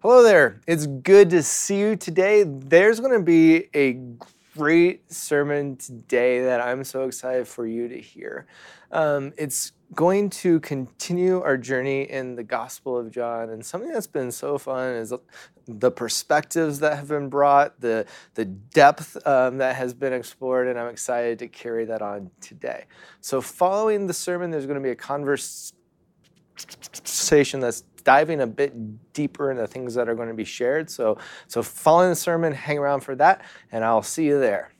Hello there. It's good to see you today. There's going to be a great sermon today that I'm so excited for you to hear. Um, it's going to continue our journey in the Gospel of John, and something that's been so fun is the perspectives that have been brought, the the depth um, that has been explored, and I'm excited to carry that on today. So, following the sermon, there's going to be a conversation that's diving a bit deeper into things that are going to be shared. So, so following the sermon, hang around for that, and I'll see you there.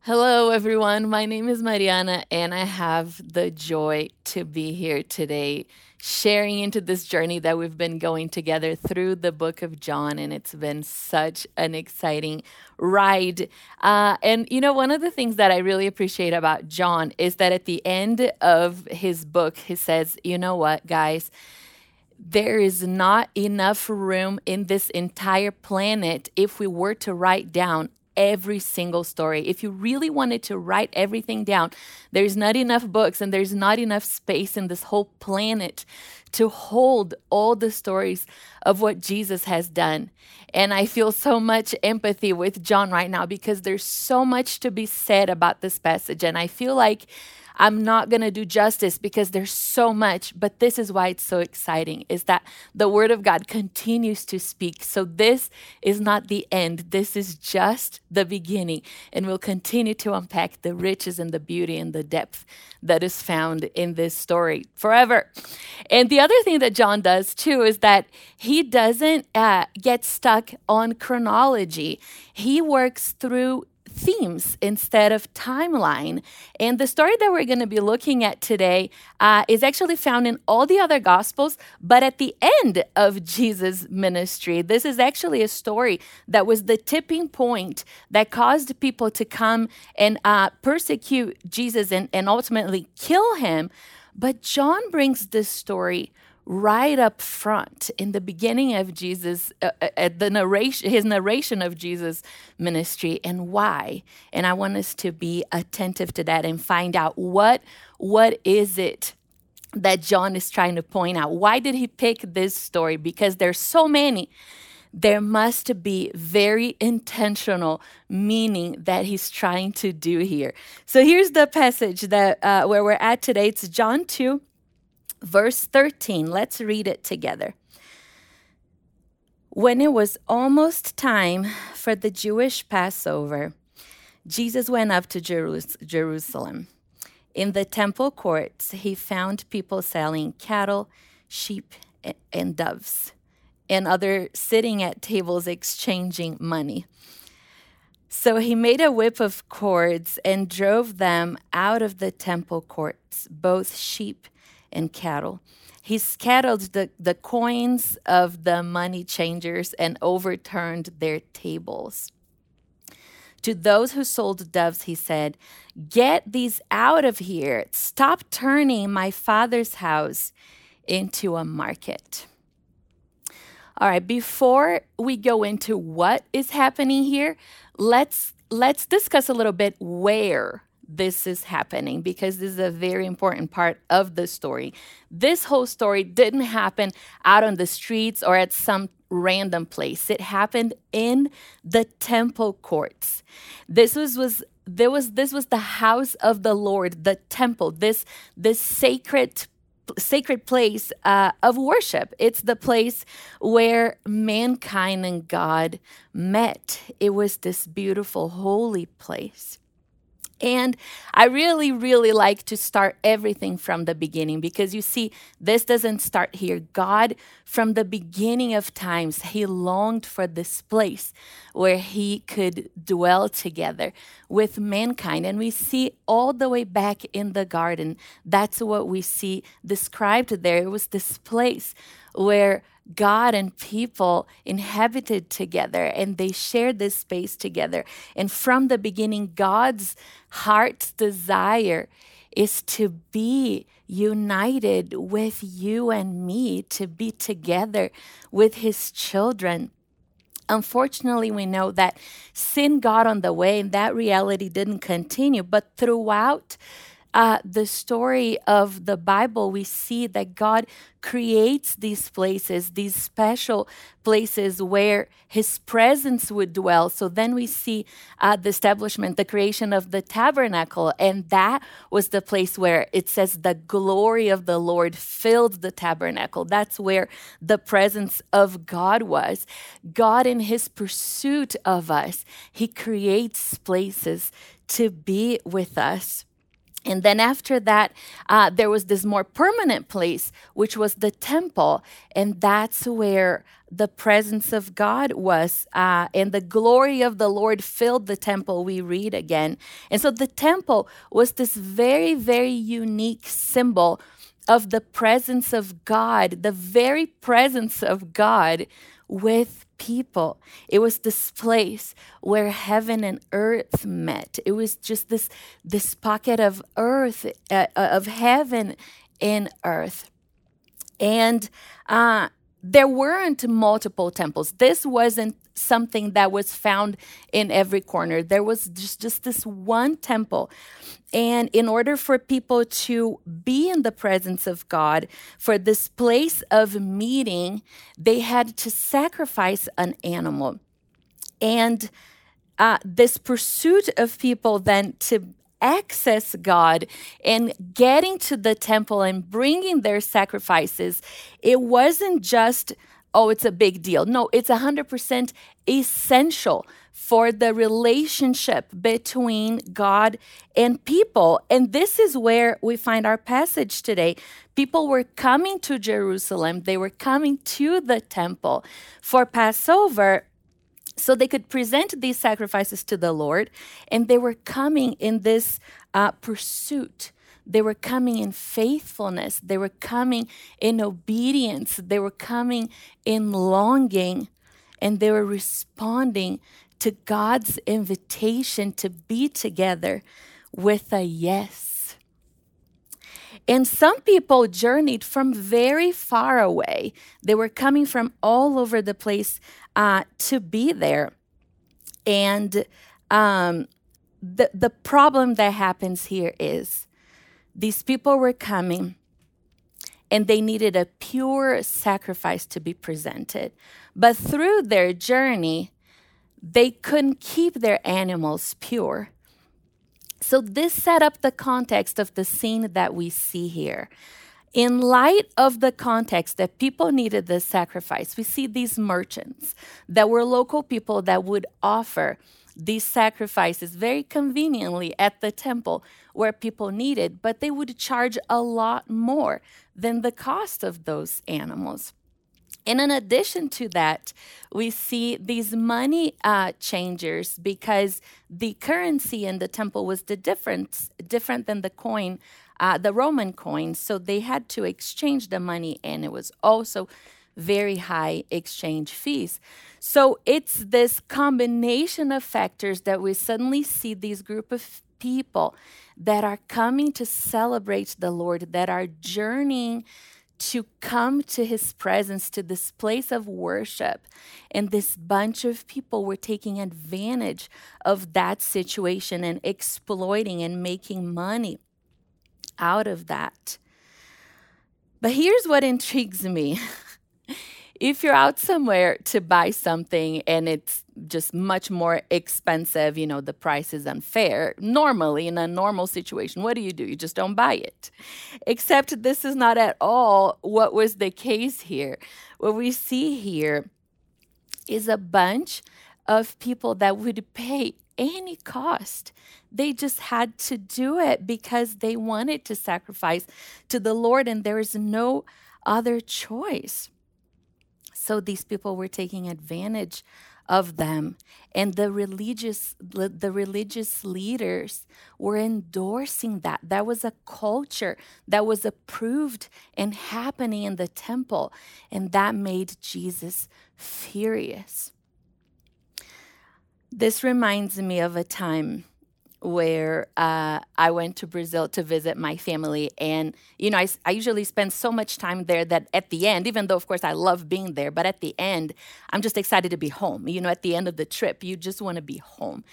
Hello, everyone. My name is Mariana, and I have the joy to be here today, sharing into this journey that we've been going together through the book of John. And it's been such an exciting ride. Uh, and, you know, one of the things that I really appreciate about John is that at the end of his book, he says, you know what, guys? there is not enough room in this entire planet if we were to write down every single story. If you really wanted to write everything down, there's not enough books and there's not enough space in this whole planet to hold all the stories of what Jesus has done. And I feel so much empathy with John right now because there's so much to be said about this passage. And I feel like I'm not going to do justice because there's so much, but this is why it's so exciting is that the word of God continues to speak. So this is not the end. This is just the beginning and we'll continue to unpack the riches and the beauty and the depth that is found in this story forever. And the other thing that John does too is that he doesn't uh, get stuck on chronology. He works through themes instead of timeline. And the story that we're going to be looking at today uh, is actually found in all the other Gospels, but at the end of Jesus' ministry. This is actually a story that was the tipping point that caused people to come and uh, persecute Jesus and, and ultimately kill him. But John brings this story right up front in the beginning of Jesus, uh, uh, at the narration, his narration of Jesus' ministry, and why. And I want us to be attentive to that and find out what what is it that John is trying to point out. Why did he pick this story? Because there's so many. There must be very intentional meaning that he's trying to do here. So here's the passage that uh, where we're at today. It's John 2, verse 13. Let's read it together. When it was almost time for the Jewish Passover, Jesus went up to Jerusalem. In the temple courts, he found people selling cattle, sheep, and doves, and others sitting at tables exchanging money. So he made a whip of cords and drove them out of the temple courts, both sheep and cattle. He scattered the, the coins of the money changers and overturned their tables. To those who sold doves, he said, Get these out of here. Stop turning my father's house into a market. All right, before we go into what is happening here, let's let's discuss a little bit where this is happening because this is a very important part of the story. This whole story didn't happen out on the streets or at some random place. It happened in the temple courts. This was was there was this was the house of the Lord, the temple, this this sacred sacred place uh, of worship. It's the place where mankind and God met. It was this beautiful, holy place. And I really, really like to start everything from the beginning because you see, this doesn't start here. God, from the beginning of times, He longed for this place where He could dwell together with mankind. And we see all the way back in the garden, that's what we see described there. It was this place where God and people inhabited together and they shared this space together. And from the beginning, God's heart's desire is to be united with you and me, to be together with his children. Unfortunately, we know that sin got on the way and that reality didn't continue. But throughout uh, the story of the Bible, we see that God creates these places, these special places where His presence would dwell. So then we see uh, the establishment, the creation of the tabernacle, and that was the place where it says the glory of the Lord filled the tabernacle. That's where the presence of God was. God, in His pursuit of us, He creates places to be with us. And then after that, uh, there was this more permanent place, which was the temple. And that's where the presence of God was. Uh, and the glory of the Lord filled the temple, we read again. And so the temple was this very, very unique symbol of the presence of God, the very presence of God with people. It was this place where heaven and earth met. It was just this this pocket of earth, uh, of heaven and earth, and uh, there weren't multiple temples. This wasn't something that was found in every corner. There was just, just this one temple. And in order for people to be in the presence of God, for this place of meeting, they had to sacrifice an animal. And uh, this pursuit of people then to access God and getting to the temple and bringing their sacrifices, it wasn't just, oh, it's a big deal. No, it's 100% essential for the relationship between God and people. And this is where we find our passage today. People were coming to Jerusalem, they were coming to the temple for Passover so they could present these sacrifices to the Lord, and they were coming in this uh, pursuit. They were coming in faithfulness. They were coming in obedience. They were coming in longing, and they were responding to God's invitation to be together with a yes. And some people journeyed from very far away. They were coming from all over the place uh, to be there. And um, the, the problem that happens here is these people were coming and they needed a pure sacrifice to be presented. But through their journey, they couldn't keep their animals pure. So, this set up the context of the scene that we see here. In light of the context that people needed this sacrifice, we see these merchants that were local people that would offer these sacrifices very conveniently at the temple where people needed, but they would charge a lot more than the cost of those animals. And in addition to that, we see these money uh, changers because the currency in the temple was the difference, different than the coin uh, the Roman coins. So they had to exchange the money, and it was also very high exchange fees. So it's this combination of factors that we suddenly see these group of people that are coming to celebrate the Lord, that are journeying to come to his presence, to this place of worship. And this bunch of people were taking advantage of that situation and exploiting and making money out of that. But here's what intrigues me. if you're out somewhere to buy something and it's just much more expensive, you know, the price is unfair. Normally, in a normal situation, what do you do? You just don't buy it. Except this is not at all what was the case here. What we see here is a bunch of people that would pay any cost. They just had to do it because they wanted to sacrifice to the Lord, and there is no other choice. So these people were taking advantage of them. And the religious the religious leaders were endorsing that. That was a culture that was approved and happening in the temple. And that made Jesus furious. This reminds me of a time where uh, I went to Brazil to visit my family. And, you know, I, I, usually spend so much time there that at the end, even though, of course, I love being there, but at the end, I'm just excited to be home. You know, at the end of the trip, you just want to be home.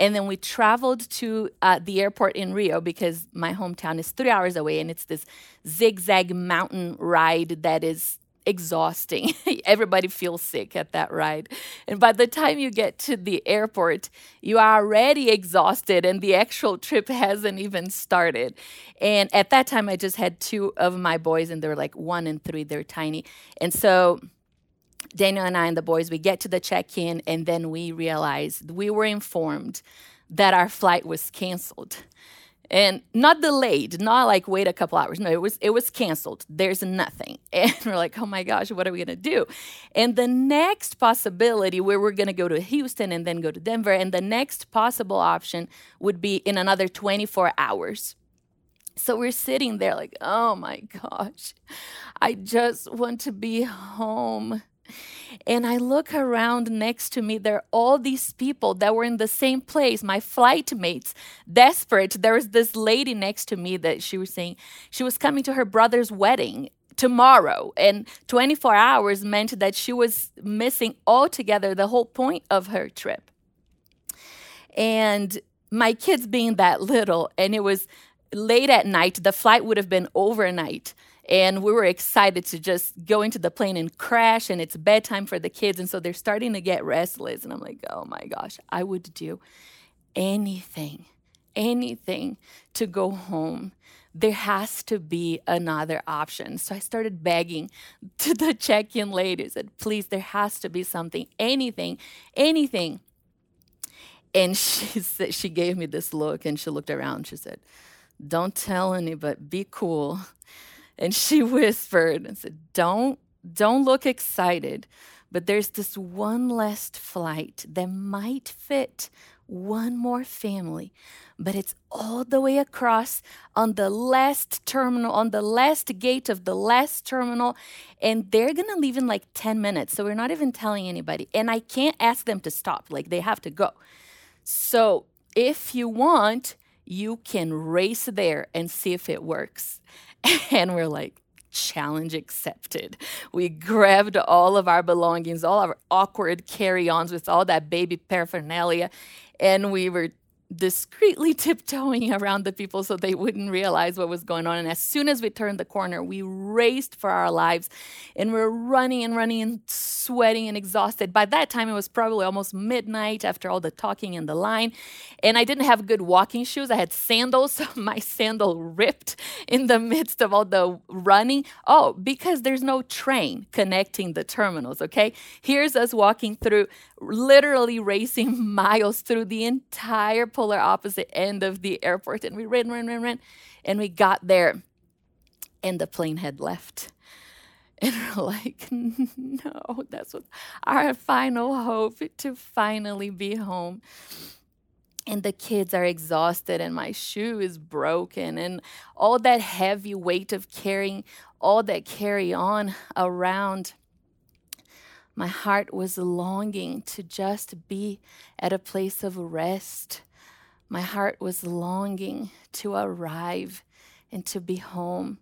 And then we traveled to uh, the airport in Rio because my hometown is three hours away and it's this zigzag mountain ride that is exhausting. Everybody feels sick at that ride. And by the time you get to the airport, you are already exhausted and the actual trip hasn't even started. And at that time, I just had two of my boys, and they're like one and three, they're tiny. And so Daniel and I and the boys, we get to the check in, and then we realize we were informed that our flight was canceled and not delayed not like wait a couple hours. No it was it was canceled. There's nothing. And we're like oh my gosh what are we going to do? And the next possibility where we're going to go to houston and then go to denver and the next possible option would be in another 24 hours. So we're sitting there like oh my gosh i just want to be home and I look around next to me, there are all these people that were in the same place, my flight mates, desperate. There was this lady next to me that she was saying she was coming to her brother's wedding tomorrow. And 24 hours meant that she was missing altogether the whole point of her trip. And my kids being that little, and it was late at night, the flight would have been overnight and we were excited to just go into the plane and crash and it's bedtime for the kids and so they're starting to get restless. And i'm like oh my gosh i would do anything anything to go home. There has to be another option. So i started begging to the check-in lady said please there has to be something anything anything. And she said she gave me this look and she looked around. She said don't tell anybody be cool and she whispered and said, Don't, don't look excited, but there's this one last flight that might fit one more family, but it's all the way across on the last terminal, on the last gate of the last terminal, and they're gonna leave in like 10 minutes. So we're not even telling anybody. And I can't ask them to stop, like they have to go. So if you want, you can race there and see if it works. And we're like, challenge accepted. We grabbed all of our belongings, all our awkward carry ons with all that baby paraphernalia, and we were discreetly tiptoeing around the people so they wouldn't realize what was going on. And as soon as we turned the corner, we raced for our lives and we're running and running and sweating and exhausted. By that time, it was probably almost midnight after all the talking in the line. And I didn't have good walking shoes. I had sandals, so my sandal ripped in the midst of all the running. Oh, because there's no train connecting the terminals, okay? Here's us walking through, literally racing miles through the entire polar opposite end of the airport. And we ran, ran, ran, ran. And we got there, and the plane had left. And we're like, no, that's what our final hope to finally be home. And the kids are exhausted, and my shoe is broken, and all that heavy weight of carrying all that carry on around. My heart was longing to just be at a place of rest my heart was longing to arrive and to be home.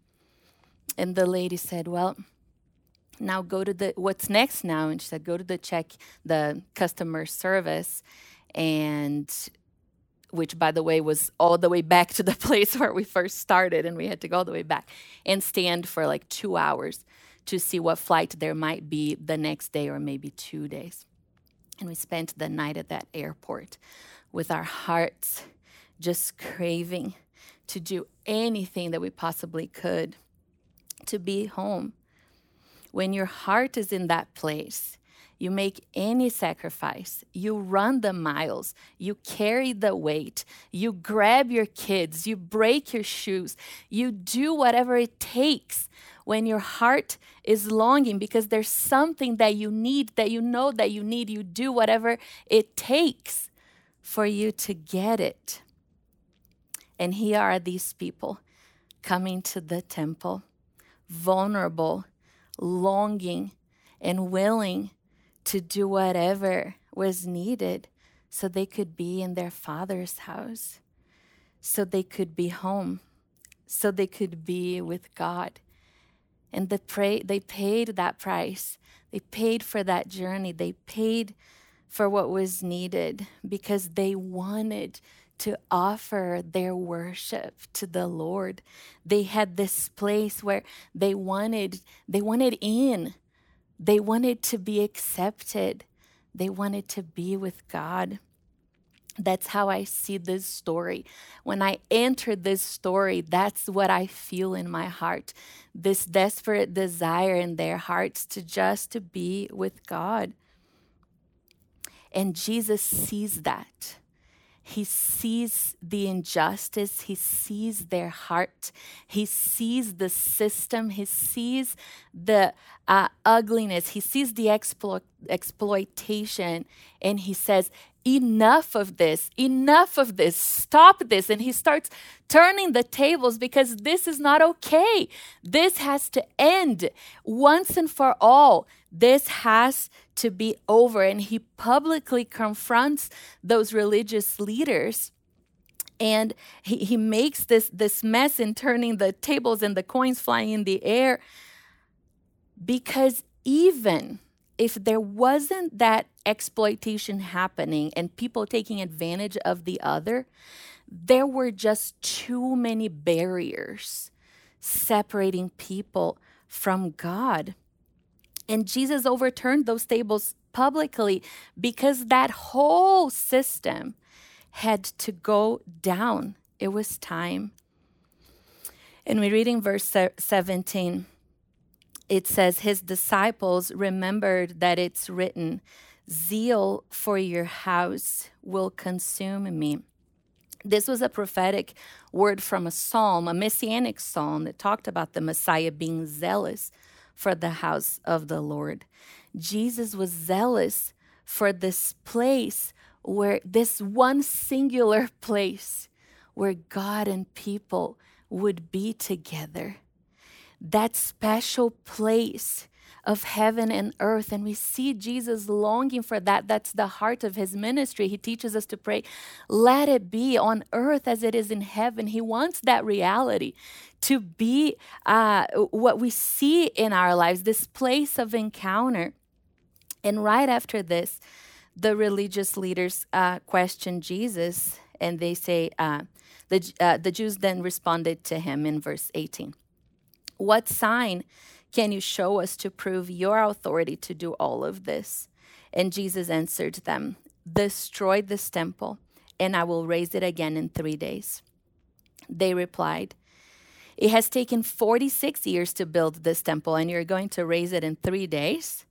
And the lady said, Well, now go to the what's next now? And she said, Go to the check, the customer service, and which by the way was all the way back to the place where we first started and we had to go all the way back and stand for like two hours to see what flight there might be the next day or maybe two days and we spent the night at that airport with our hearts just craving to do anything that we possibly could to be home. When your heart is in that place, you make any sacrifice. You run the miles. You carry the weight. You grab your kids. You break your shoes. You do whatever it takes when your heart is longing because there's something that you need, that you know that you need. You do whatever it takes for you to get it. And here are these people coming to the temple, vulnerable, longing, and willing to do whatever was needed so they could be in their father's house. so they could be home, so they could be with God. And pray, they paid that price. They paid for that journey. They paid for what was needed because they wanted to offer their worship to the Lord. They had this place where they wanted they wanted in. They wanted to be accepted. They wanted to be with God. That's how I see this story. When I enter this story, that's what I feel in my heart. This desperate desire in their hearts to just to be with God. And Jesus sees that. He sees the injustice. He sees their heart. He sees the system. He sees the uh, ugliness. He sees the explo- exploitation. And he says, enough of this, enough of this, stop this. And he starts turning the tables because this is not okay. This has to end once and for all. This has to be over. And he publicly confronts those religious leaders. And he, he makes this, this mess in turning the tables and the coins flying in the air because even if there wasn't that exploitation happening and people taking advantage of the other, there were just too many barriers separating people from God. And Jesus overturned those tables publicly because that whole system had to go down. It was time. And we read in verse 17 it says, His disciples remembered that it's written, Zeal for your house will consume me. This was a prophetic word from a psalm, a messianic psalm that talked about the Messiah being zealous for the house of the Lord. Jesus was zealous for this place where this one singular place where God and people would be together that special place of heaven and earth. And we see Jesus longing for that. That's the heart of his ministry. He teaches us to pray, let it be on earth as it is in heaven. He wants that reality to be uh, what we see in our lives, this place of encounter. And right after this, the religious leaders uh, question Jesus and they say, uh, the, uh, the Jews then responded to him in verse 18. What sign can you show us to prove your authority to do all of this? And Jesus answered them, Destroy this temple, and I will raise it again in three days. They replied, It has taken 46 years to build this temple, and you're going to raise it in three days?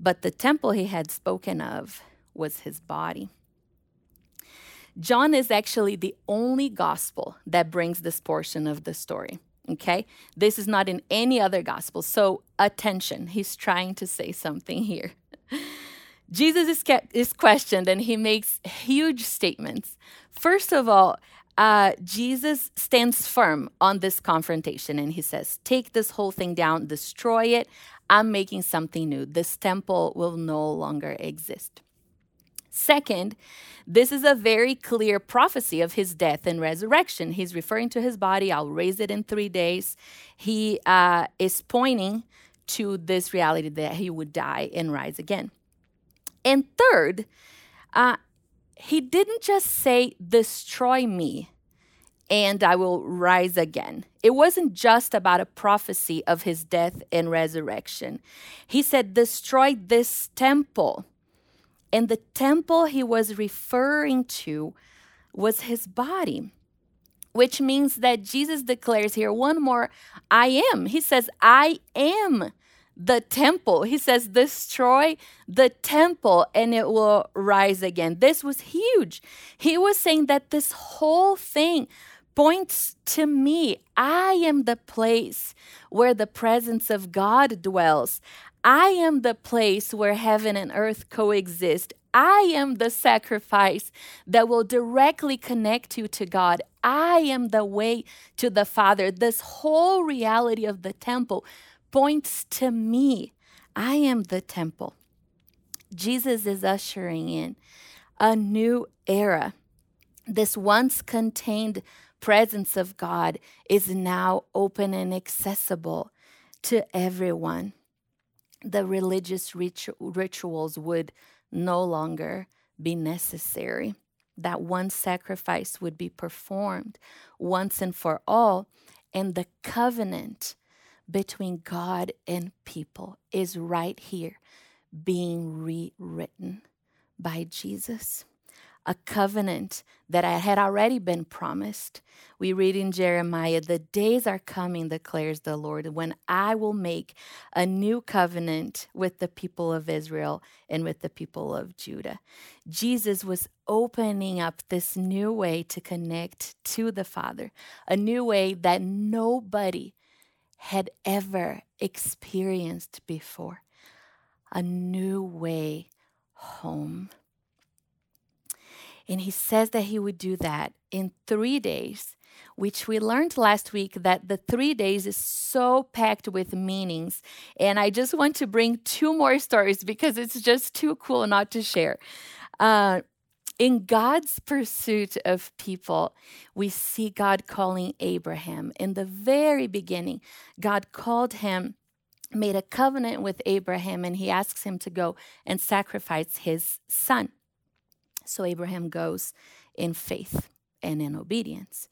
But the temple he had spoken of was his body. John is actually the only gospel that brings this portion of the story. Okay? This is not in any other gospel. So, attention. He's trying to say something here. Jesus is, is questioned and he makes huge statements. First of all, uh, Jesus stands firm on this confrontation and he says, Take this whole thing down, destroy it. I'm making something new. This temple will no longer exist. Second, this is a very clear prophecy of his death and resurrection. He's referring to his body. I'll raise it in three days. He uh, is pointing to this reality that he would die and rise again. And third, uh, he didn't just say, Destroy me and I will rise again. It wasn't just about a prophecy of his death and resurrection. He said, Destroy this temple and the temple he was referring to was his body, which means that Jesus declares here one more I am. He says, I am the temple. He says, destroy the temple and it will rise again. This was huge. He was saying that this whole thing points to me. I am the place where the presence of God dwells. I am the place where heaven and earth coexist. I am the sacrifice that will directly connect you to God. I am the way to the Father. This whole reality of the temple points to me. I am the temple. Jesus is ushering in a new era This once contained presence of God is now open and accessible to everyone. The religious ritu- rituals would no longer be necessary. That one sacrifice would be performed once and for all, and the covenant between God and people is right here being rewritten by Jesus. A covenant that had already been promised. We read in Jeremiah, The days are coming, declares the Lord, when I will make a new covenant with the people of Israel and with the people of Judah. Jesus was opening up this new way to connect to the Father, a new way that nobody had ever experienced before a new way home. And he says that he would do that in three days, which we learned last week that the three days is so packed with meanings. And I just want to bring two more stories because it's just too cool not to share. Uh, in God's pursuit of people, we see God calling Abraham. In the very beginning, God called him, made a covenant with Abraham, and he asks him to go and sacrifice his son. So Abraham goes in faith and in obedience.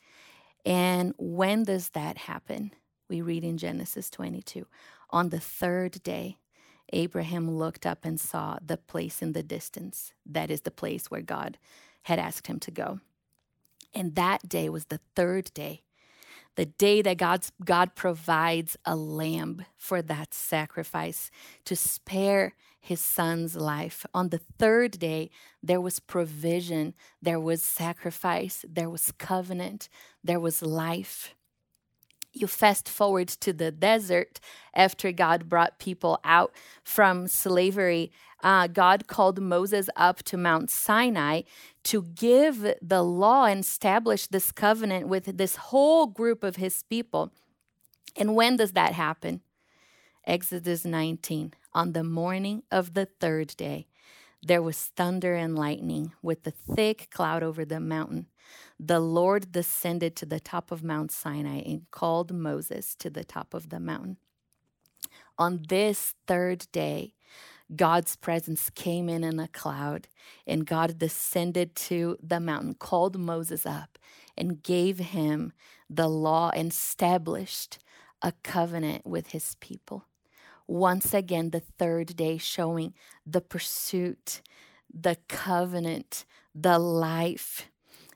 And when does that happen? We read in Genesis 22. On the third day, Abraham looked up and saw the place in the distance. That is the place where God had asked him to go. And that day was the third day, the day that God's, God provides a lamb for that sacrifice to spare his son's life. On the third day, there was provision, there was sacrifice, there was covenant, there was life you fast forward to the desert after God brought people out from slavery. Uh, God called Moses up to Mount Sinai to give the law and establish this covenant with this whole group of his people. And when does that happen? Exodus 19. On the morning of the third day, there was thunder and lightning with a thick cloud over the mountain the Lord descended to the top of Mount Sinai and called Moses to the top of the mountain. On this third day, God's presence came in in a cloud, and God descended to the mountain, called Moses up, and gave him the law and established a covenant with his people. Once again, the third day, showing the pursuit, the covenant, the life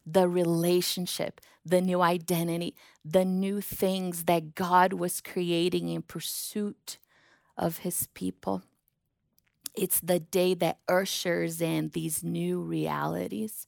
the relationship, the new identity, the new things that God was creating in pursuit of his people. It's the day that ushers in these new realities.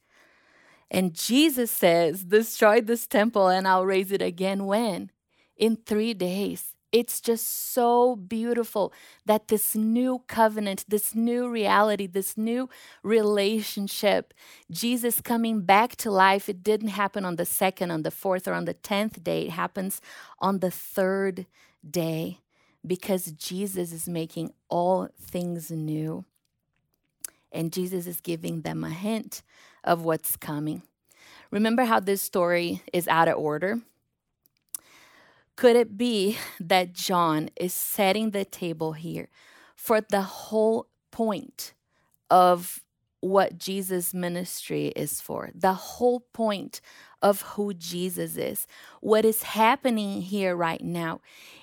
And Jesus says, Destroy this temple and I'll raise it again when? In three days. It's just so beautiful that this new covenant, this new reality, this new relationship, Jesus coming back to life, it didn't happen on the second, on the fourth, or on the tenth day. It happens on the third day because Jesus is making all things new. And Jesus is giving them a hint of what's coming. Remember how this story is out of order? Could it be that John is setting the table here for the whole point of what Jesus' ministry is for, the whole point of who Jesus is. What is happening here right now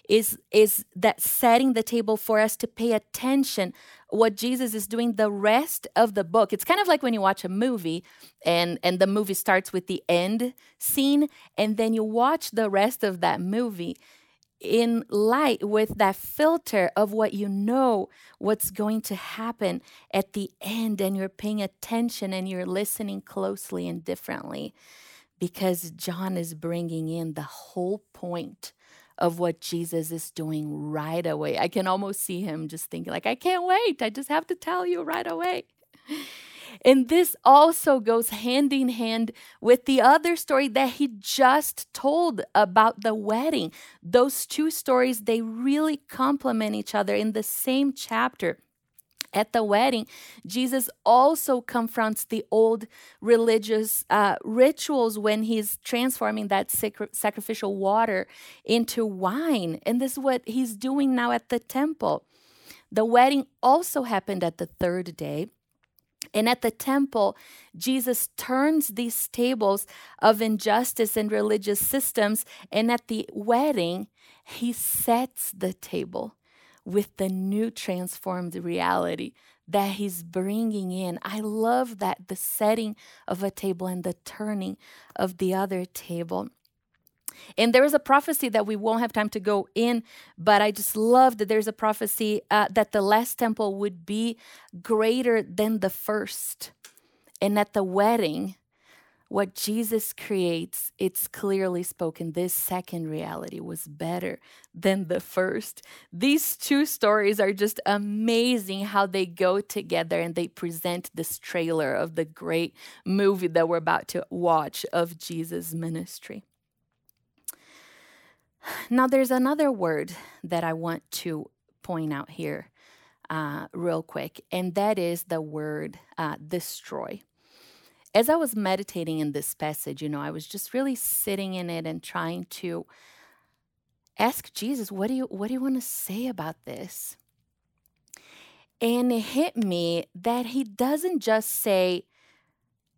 is, is that setting the table for us to pay attention what Jesus is doing the rest of the book. It's kind of like when you watch a movie and, and the movie starts with the end scene, and then you watch the rest of that movie in light with that filter of what you know what's going to happen at the end and you're paying attention and you're listening closely and differently because John is bringing in the whole point of what Jesus is doing right away. I can almost see him just thinking like I can't wait. I just have to tell you right away. And this also goes hand in hand with the other story that he just told about the wedding. Those two stories, they really complement each other in the same chapter. At the wedding, Jesus also confronts the old religious uh, rituals when he's transforming that sacri- sacrificial water into wine. And this is what he's doing now at the temple. The wedding also happened at the third day. And at the temple, Jesus turns these tables of injustice and religious systems. And at the wedding, he sets the table with the new transformed reality that he's bringing in. I love that the setting of a table and the turning of the other table. And there is a prophecy that we won't have time to go in, but I just love that there's a prophecy uh, that the last temple would be greater than the first. And at the wedding, what Jesus creates, it's clearly spoken. This second reality was better than the first. These two stories are just amazing how they go together and they present this trailer of the great movie that we're about to watch of Jesus' ministry. Now, there's another word that I want to point out here uh, real quick, and that is the word uh, destroy. As I was meditating in this passage, you know, I was just really sitting in it and trying to ask Jesus, what do you what do you want to say about this? And it hit me that he doesn't just say,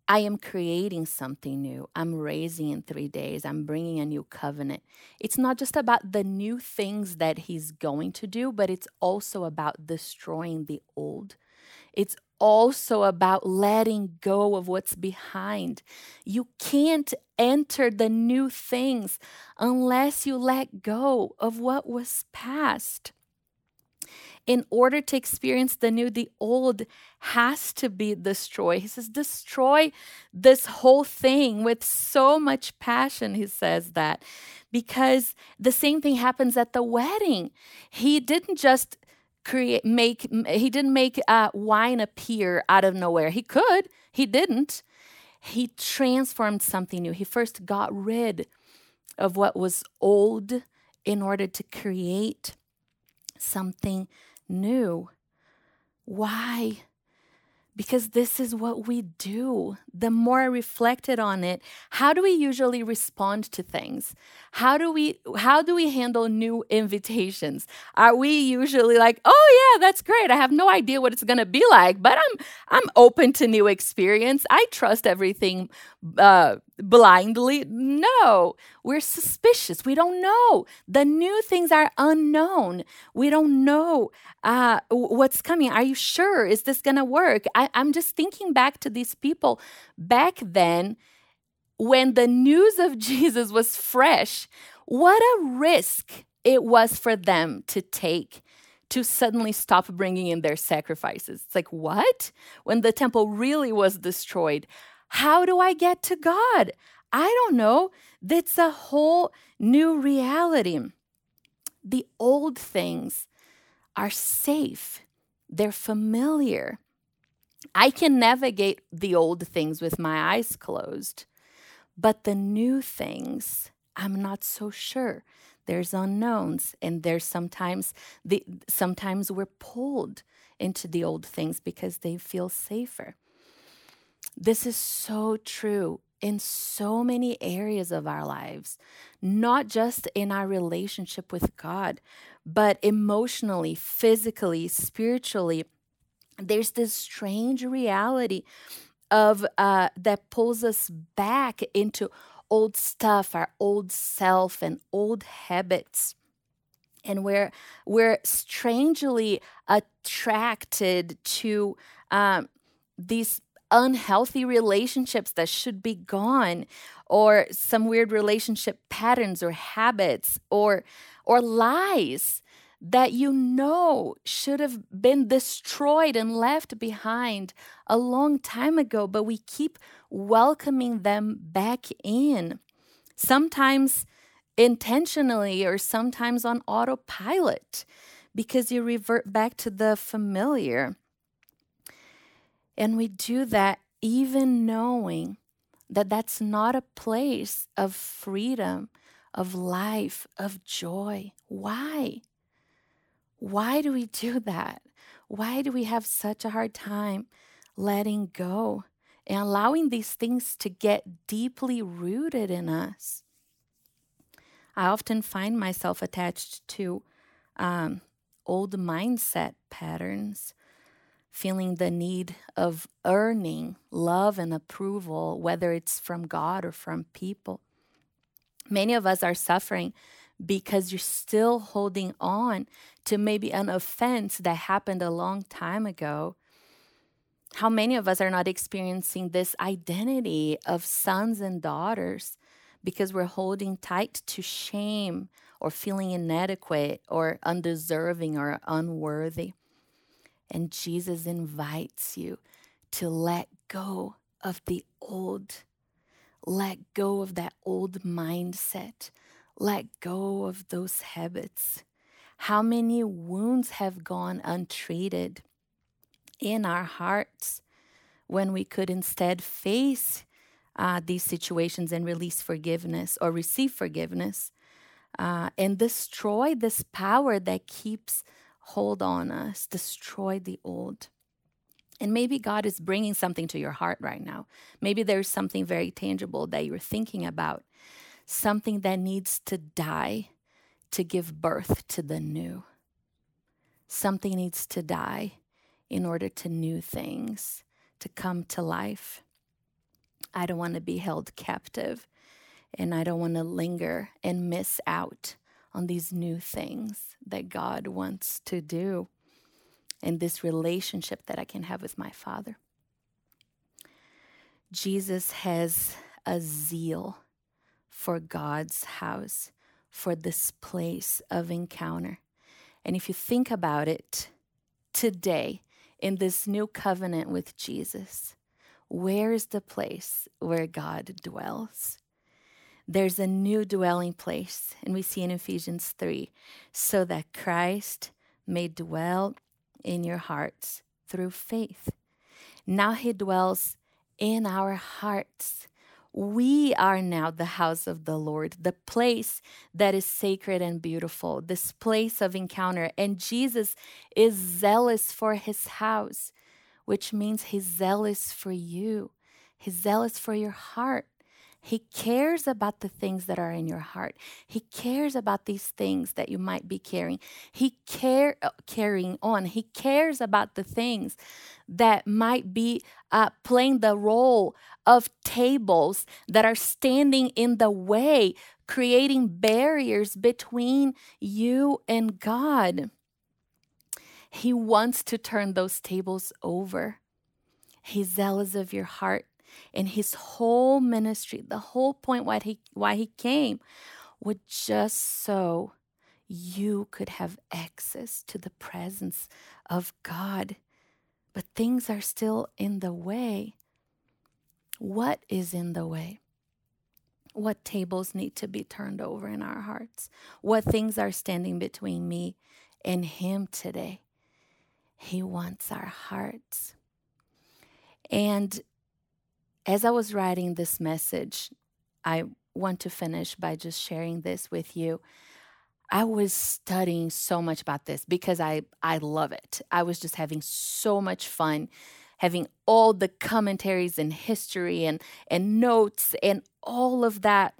I am creating something new. I'm raising in three days. I'm bringing a new covenant. It's not just about the new things that he's going to do, but it's also about destroying the old. It's also about letting go of what's behind. You can't enter the new things unless you let go of what was past in order to experience the new, the old has to be destroyed. He says, destroy this whole thing with so much passion. He says that because the same thing happens at the wedding. He didn't just create, make, he didn't make uh, wine appear out of nowhere. He could, he didn't. He transformed something new. He first got rid of what was old in order to create something new. Why? Because this is what we do. The more I reflected on it, how do we usually respond to things? How do we how do we handle new invitations? Are we usually like, "Oh yeah, that's great. I have no idea what it's going to be like, but I'm I'm open to new experience. I trust everything uh, blindly." No, we're suspicious. We don't know. The new things are unknown. We don't know uh, what's coming. Are you sure? Is this going to work? I, I'm just thinking back to these people back then when the news of Jesus was fresh, what a risk it was for them to take to suddenly stop bringing in their sacrifices. It's like, what? When the temple really was destroyed, how do I get to God? I don't know. That's a whole new reality. The old things are safe, they're familiar. I can navigate the old things with my eyes closed. But the new things, I'm not so sure. There's unknowns, and there's sometimes the sometimes we're pulled into the old things because they feel safer. This is so true in so many areas of our lives, not just in our relationship with God, but emotionally, physically, spiritually. There's this strange reality of uh, that pulls us back into old stuff, our old self, and old habits. And we're we're strangely attracted to um, these unhealthy relationships that should be gone, or some weird relationship patterns or habits, or or lies that you know should have been destroyed and left behind a long time ago, but we keep welcoming them back in. Sometimes intentionally, or sometimes on autopilot, because you revert back to the familiar. And we do that even knowing that that's not a place of freedom, of life, of joy. Why? Why do we do that? Why do we have such a hard time letting go and allowing these things to get deeply rooted in us? I often find myself attached to um, old mindset patterns, feeling the need of earning love and approval, whether it's from God or from people. Many of us are suffering because you're still holding on to maybe an offense that happened a long time ago. How many of us are not experiencing this identity of sons and daughters because we're holding tight to shame or feeling inadequate or undeserving or unworthy? And Jesus invites you to let go of the old. Let go of that old mindset let go of those habits. How many wounds have gone untreated in our hearts when we could instead face uh, these situations and release forgiveness or receive forgiveness uh, and destroy this power that keeps hold on us, destroy the old. And maybe God is bringing something to your heart right now. Maybe there's something very tangible that you're thinking about something that needs to die to give birth to the new. Something needs to die in order to new things to come to life. I don't want to be held captive and I don't want to linger and miss out on these new things that God wants to do and this relationship that I can have with my Father. Jesus has a zeal for God's house, for this place of encounter. And if you think about it today, in this new covenant with Jesus, where is the place where God dwells? There's a new dwelling place, and we see in Ephesians 3 so that Christ may dwell in your hearts through faith. Now he dwells in our hearts we are now the house of the Lord, the place that is sacred and beautiful, this place of encounter. And Jesus is zealous for his house, which means he's zealous for you, he's zealous for your heart. He cares about the things that are in your heart. He cares about these things that you might be carrying. He care uh, carrying on. He cares about the things that might be uh, playing the role of tables that are standing in the way, creating barriers between you and God. He wants to turn those tables over. He's zealous of your heart and his whole ministry, the whole point why he why he came was just so you could have access to the presence of God. But things are still in the way. What is in the way? What tables need to be turned over in our hearts? What things are standing between me and Him today? He wants our hearts. And as I was writing this message, I want to finish by just sharing this with you. I was studying so much about this because I I love it. I was just having so much fun having all the commentaries and history and and notes and all of that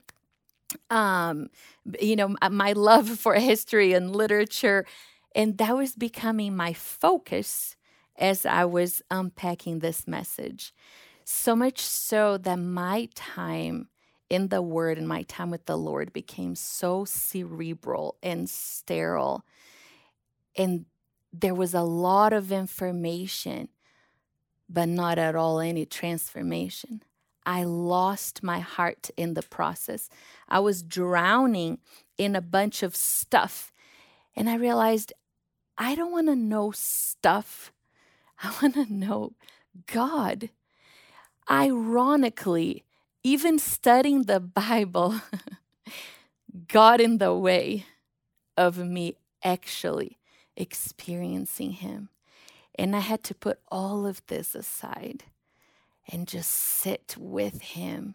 um you know my love for history and literature and that was becoming my focus as I was unpacking this message. So much so that my time in the Word and my time with the Lord became so cerebral and sterile. And there was a lot of information, but not at all any transformation. I lost my heart in the process. I was drowning in a bunch of stuff. And I realized I don't want to know stuff. I want to know God ironically, even studying the Bible got in the way of me actually experiencing Him. And I had to put all of this aside and just sit with Him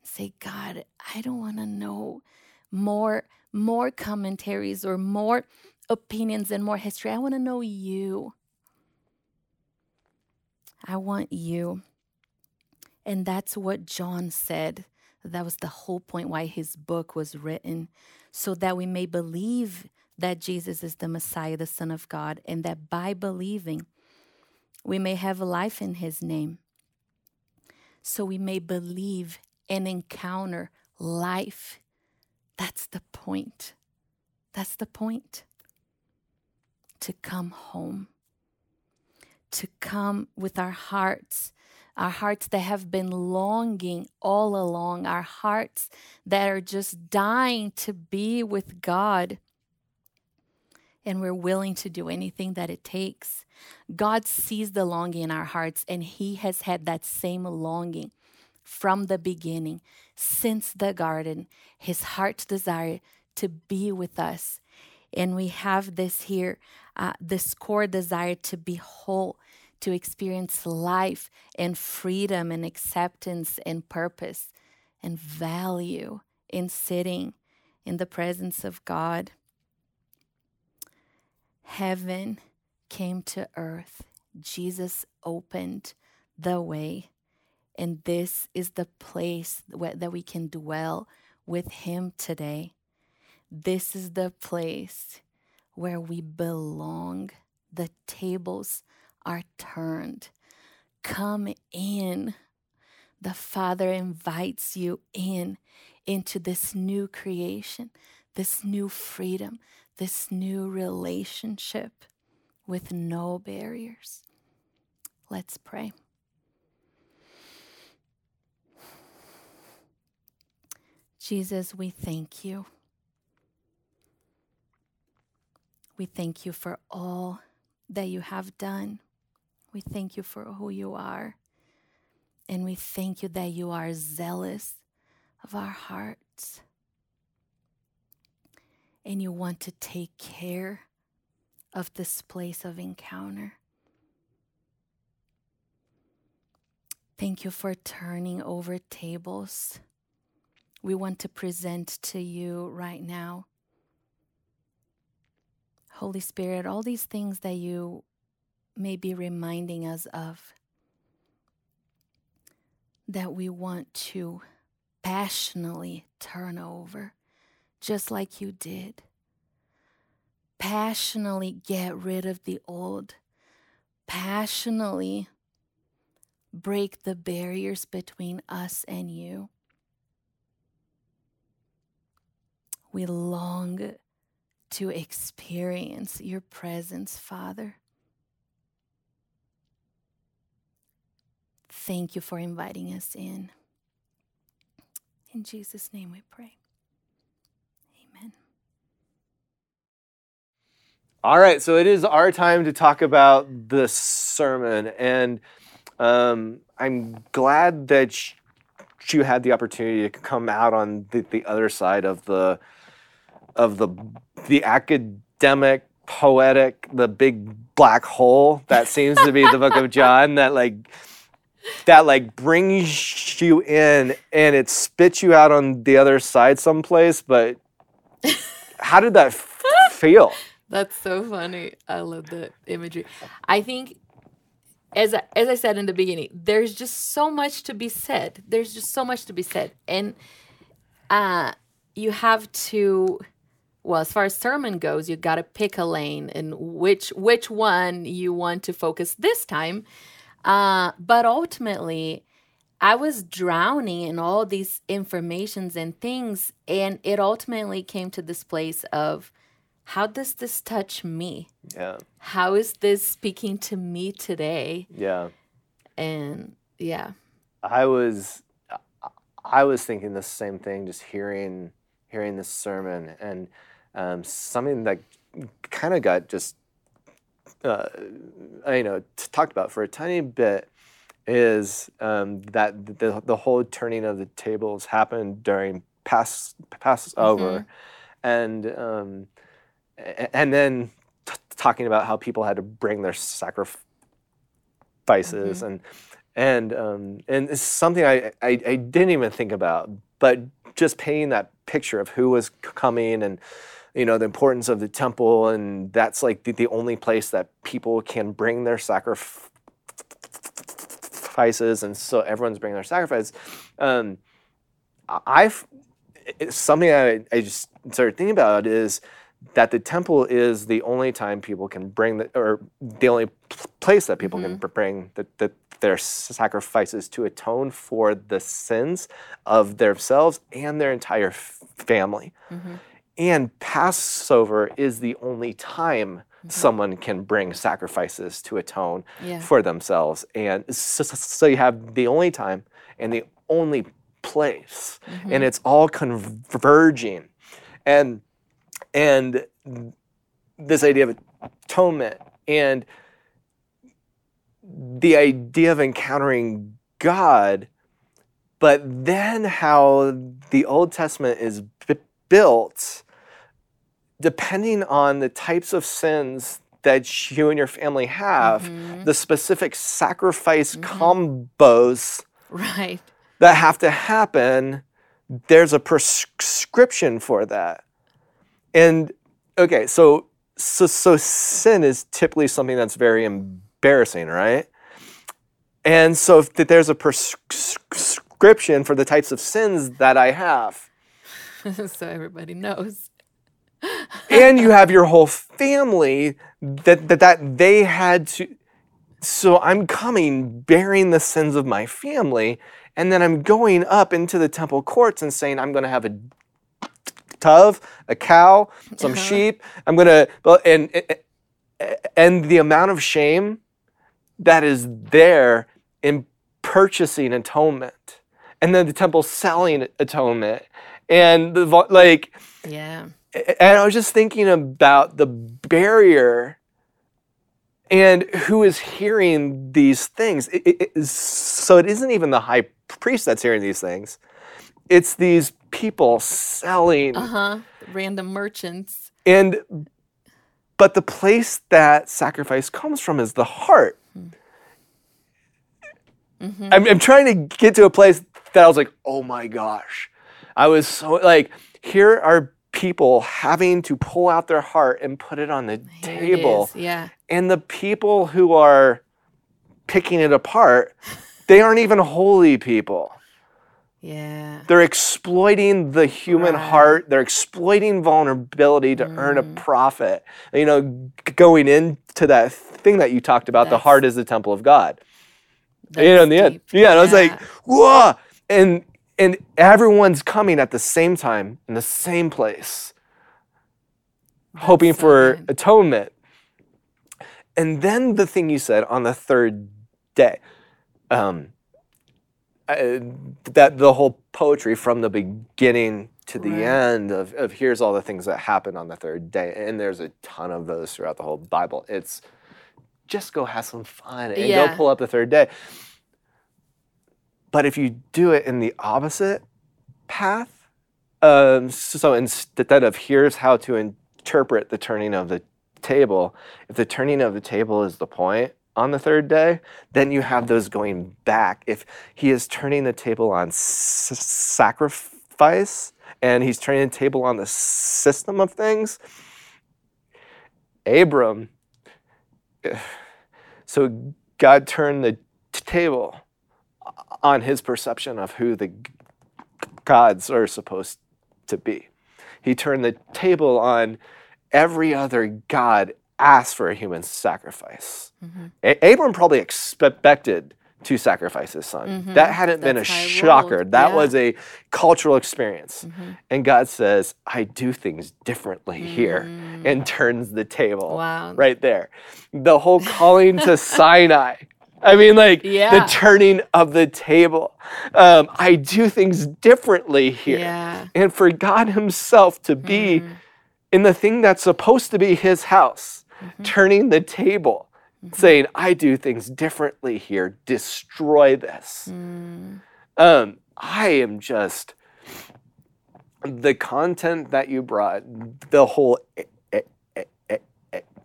and say, God, I don't want to know more more commentaries or more opinions and more history. I want to know you. I want you. And that's what John said. That was the whole point why his book was written, so that we may believe that Jesus is the Messiah, the Son of God, and that by believing, we may have life in his name. So we may believe and encounter life. That's the point. That's the point. To come home, to come with our hearts, our hearts that have been longing all along, our hearts that are just dying to be with God. And we're willing to do anything that it takes. God sees the longing in our hearts, and He has had that same longing from the beginning, since the garden, His heart's desire to be with us. And we have this here, uh, this core desire to be whole, to experience life and freedom and acceptance and purpose and value in sitting in the presence of God. Heaven came to earth. Jesus opened the way. And this is the place that we can dwell with Him today. This is the place where we belong. The tables are turned. Come in. The Father invites you in into this new creation, this new freedom, this new relationship with no barriers. Let's pray. Jesus, we thank you. We thank you for all that you have done. We thank you for who you are. And we thank you that you are zealous of our hearts. And you want to take care of this place of encounter. Thank you for turning over tables. We want to present to you right now. Holy Spirit, all these things that you may be reminding us of, that we want to passionately turn over, just like you did passionately get rid of the old, passionately break the barriers between us and you. We long to experience your presence, Father. Thank you for inviting us in. In Jesus' name we pray. Amen. All right, so it is our time to talk about the sermon, and um, I'm glad that you had the opportunity to come out on the, the other side of the of the the academic, poetic, the big black hole that seems to be the Book of John. That like that like brings you in and it spits you out on the other side someplace. But how did that f- feel? That's so funny. I love the imagery. I think as I, as I said in the beginning, there's just so much to be said. There's just so much to be said, and uh, you have to. Well, as far as sermon goes, you got to pick a lane and which which one you want to focus this time. Uh, but ultimately, I was drowning in all these informations and things, and it ultimately came to this place of how does this touch me? Yeah. How is this speaking to me today? Yeah. And yeah. I was I was thinking the same thing just hearing hearing this sermon and um, something that kind of got just uh, you know t- talked about for a tiny bit is um, that the, the whole turning of the tables happened during pass Passover, mm-hmm. and um, and then t- talking about how people had to bring their sacrifices mm-hmm. and and um, and it's something I, I, I didn't even think about, but just painting that picture of who was coming and you know the importance of the temple and that's like the, the only place that people can bring their sacrifices and so everyone's bringing their sacrifice. Um, I've something I, I just started thinking about is that the temple is the only time people can bring the or the only place that people can bring the, the, their sacrifices to atone for the sins of themselves and their entire family. Mhm. And Passover is the only time mm-hmm. someone can bring sacrifices to atone Yeah. for themselves. And so, so- you have the only time and the only place, mm-hmm. and it's all converging. And and this idea of atonement and the idea of encountering God, but then how the Old Testament is b- built, depending on the types of sins that you and your family have, Mhm. the specific sacrifice combos Right. that have to happen, there's a prescription for that. And okay, so so so sin is typically something that's very embarrassing, right? And so if th- there's a prescription for the types of sins that I have, so everybody knows. And you have your whole family that that, that they had to so i'm coming bearing the sins of my family and then i'm going up into the temple courts and saying i'm going to have a dove a cow some Uh-huh. sheep i'm going to and and the amount of shame that is there in purchasing atonement and then the temple selling atonement and the like Yeah. And I was just thinking about the barrier and who is hearing these things. It- it- it- so it isn't even the high priest that's hearing these things, it's these people selling. Uh huh. Random merchants. And but the place that sacrifice comes from is the heart. Mhm. I'm, I'm trying to get to a place that I was like, oh my gosh. I was so like, here are people having to pull out their heart and put it on the Here table. Yeah. And the people who are picking it apart, they aren't even holy people. Yeah. They're exploiting the human Right. heart. They're exploiting vulnerability to earn a Mm. profit. You know, going into that thing that you talked about, the heart is the temple of God. you know, in the end. deep. Yeah, and I was like, whoa. And and everyone's coming at the same time in the same place, hoping so for good. atonement. And then the thing you said on the third day, um, uh, that the whole poetry from the beginning to the Right. end of, of here's all the things that happen on the third day. And there's a ton of those throughout the whole Bible. It's just go have some fun and go pull up the third day. But if you do it in the opposite path, um, so instead of here's how to interpret the turning of the table, if the turning of the table is the point on the third day, then you have those going back. If he is turning the table on s- sacrifice and he's turning the table on the system of things, Abram, so God turned the t- table on his perception of who the gods are supposed to be. He turned the table on every other god asked for a human sacrifice. Mhm. A- Abram probably expected to sacrifice his son. Mhm. That hadn't been a That's how he shocker. rolled. That Yeah. was a cultural experience. Mhm. And God says, I do things differently here, Mm. and turns the table Wow. right there. The whole calling to Sinai. I mean, like Yeah. the turning of the table. Um, I do things differently here. Yeah. And for God Himself to be Mm. in the thing that's supposed to be His house, Mhm. turning the table, Mhm. saying, I do things differently here, destroy this. Mm. Um, I am just the content that you brought, the whole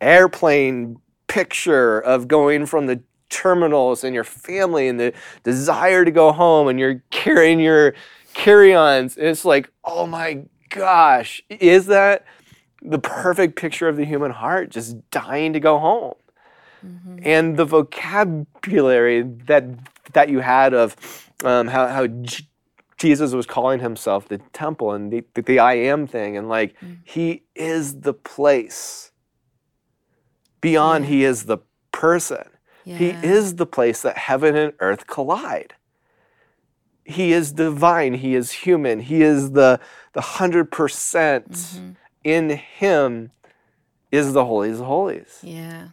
airplane picture of going from the terminals and your family and the desire to go home and you're carrying your carry-ons. And It's like, oh my gosh, is that the perfect picture of the human heart, just dying to go home? Mhm. and the vocabulary that that you had of um, how how J- Jesus was calling himself the temple and the, the, the I am thing, and like Mm. he is the place. Beyond, Yeah. he is the person. He is the place that heaven and earth collide. He is divine. He is human. He is the the hundred percent Mhm. in him is the holies of holies. Yeah.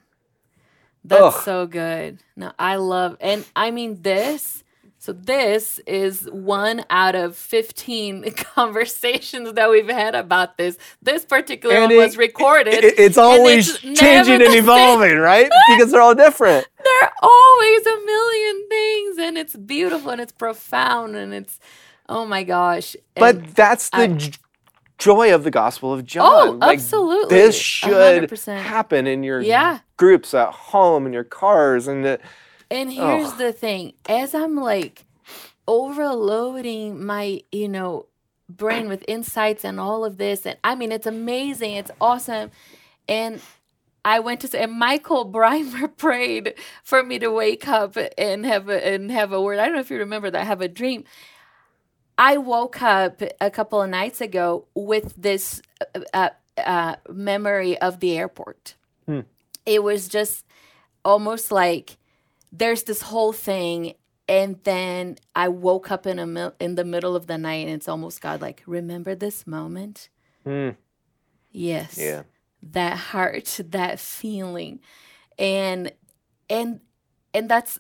That's Ugh. so good. No, I love and I mean this. So this is one out of 15 conversations that we've had about this. This particular And one was recorded. It- it's always it's changing and same. evolving, right? Because they're all different. There are always a million things and it's beautiful and it's profound and it's oh my gosh. And- But that's the I- joy of the Gospel of John. Oh, Like, absolutely. This should hundred percent. happen in your Yeah. groups at home, in your cars, and the, And here's Ugh. the thing as I'm like overloading my, you know, brain with insights and all of this, and I mean, it's amazing, it's awesome. And I went to say, and Michael Breimer prayed for me to wake up and have a, and have a word. I don't know if you remember that, I have a dream. I woke up a couple of nights ago with this uh, uh, uh, memory of the airport. Hmm. It was just almost like there's this whole thing, and then I woke up in a mil- in the middle of the night, and it's almost God like, remember this moment? mm, Yes yeah. that heart that feeling and and and that's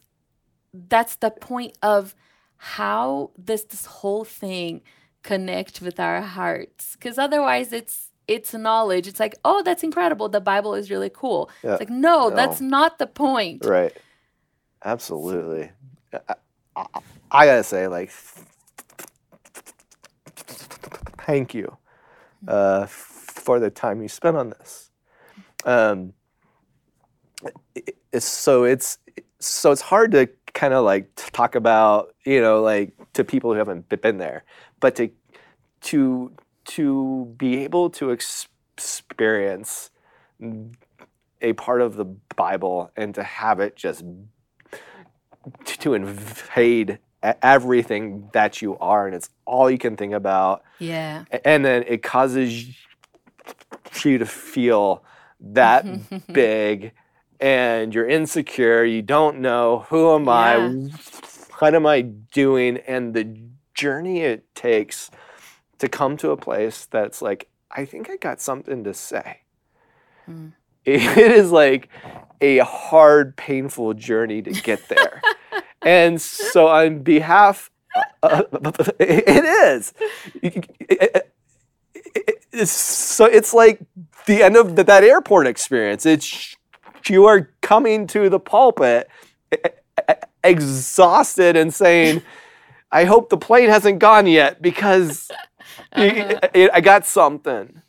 that's the point of how does this whole thing connect with our hearts because otherwise it's it's knowledge it's like oh that's incredible the bible is really cool Yeah. it's like no, No. that's not the point Right. Absolutely. I, I, I gotta say, like, thank you uh, for the time you spent on this. Um, it- so it's so it's hard to kind of like talk about you know like to people who haven't been there, but to to to be able to ex- experience a part of the Bible and to have it just to invade everything that you are and it's all you can think about. Yeah. And then it causes you to feel that big and you're insecure you don't know who am i what am i doing? And the journey it takes to come to a place that's like i think i got something to say. Mm. it is like a hard painful journey to get there. And so on behalf uh, it is. It's, so it's like the end of th- that airport experience. It's you are coming to the pulpit exhausted and saying i hope the plane hasn't gone yet because Uh-huh. I- I got something.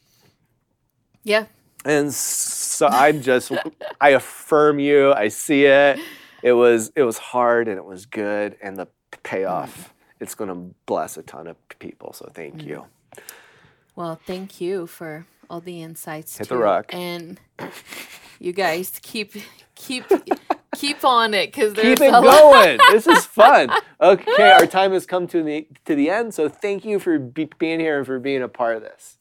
Yeah. And so i'm just i affirm you. I see it. It was it was hard and it was good and the payoff mm. it's going to bless a ton of people so thank mm. you. Well, thank you for all the insights. Hit the rock. And you guys keep keep keep on it because there's keep it going. This is fun. Okay our time has come to the to the end so thank you for be, being here and for being a part of this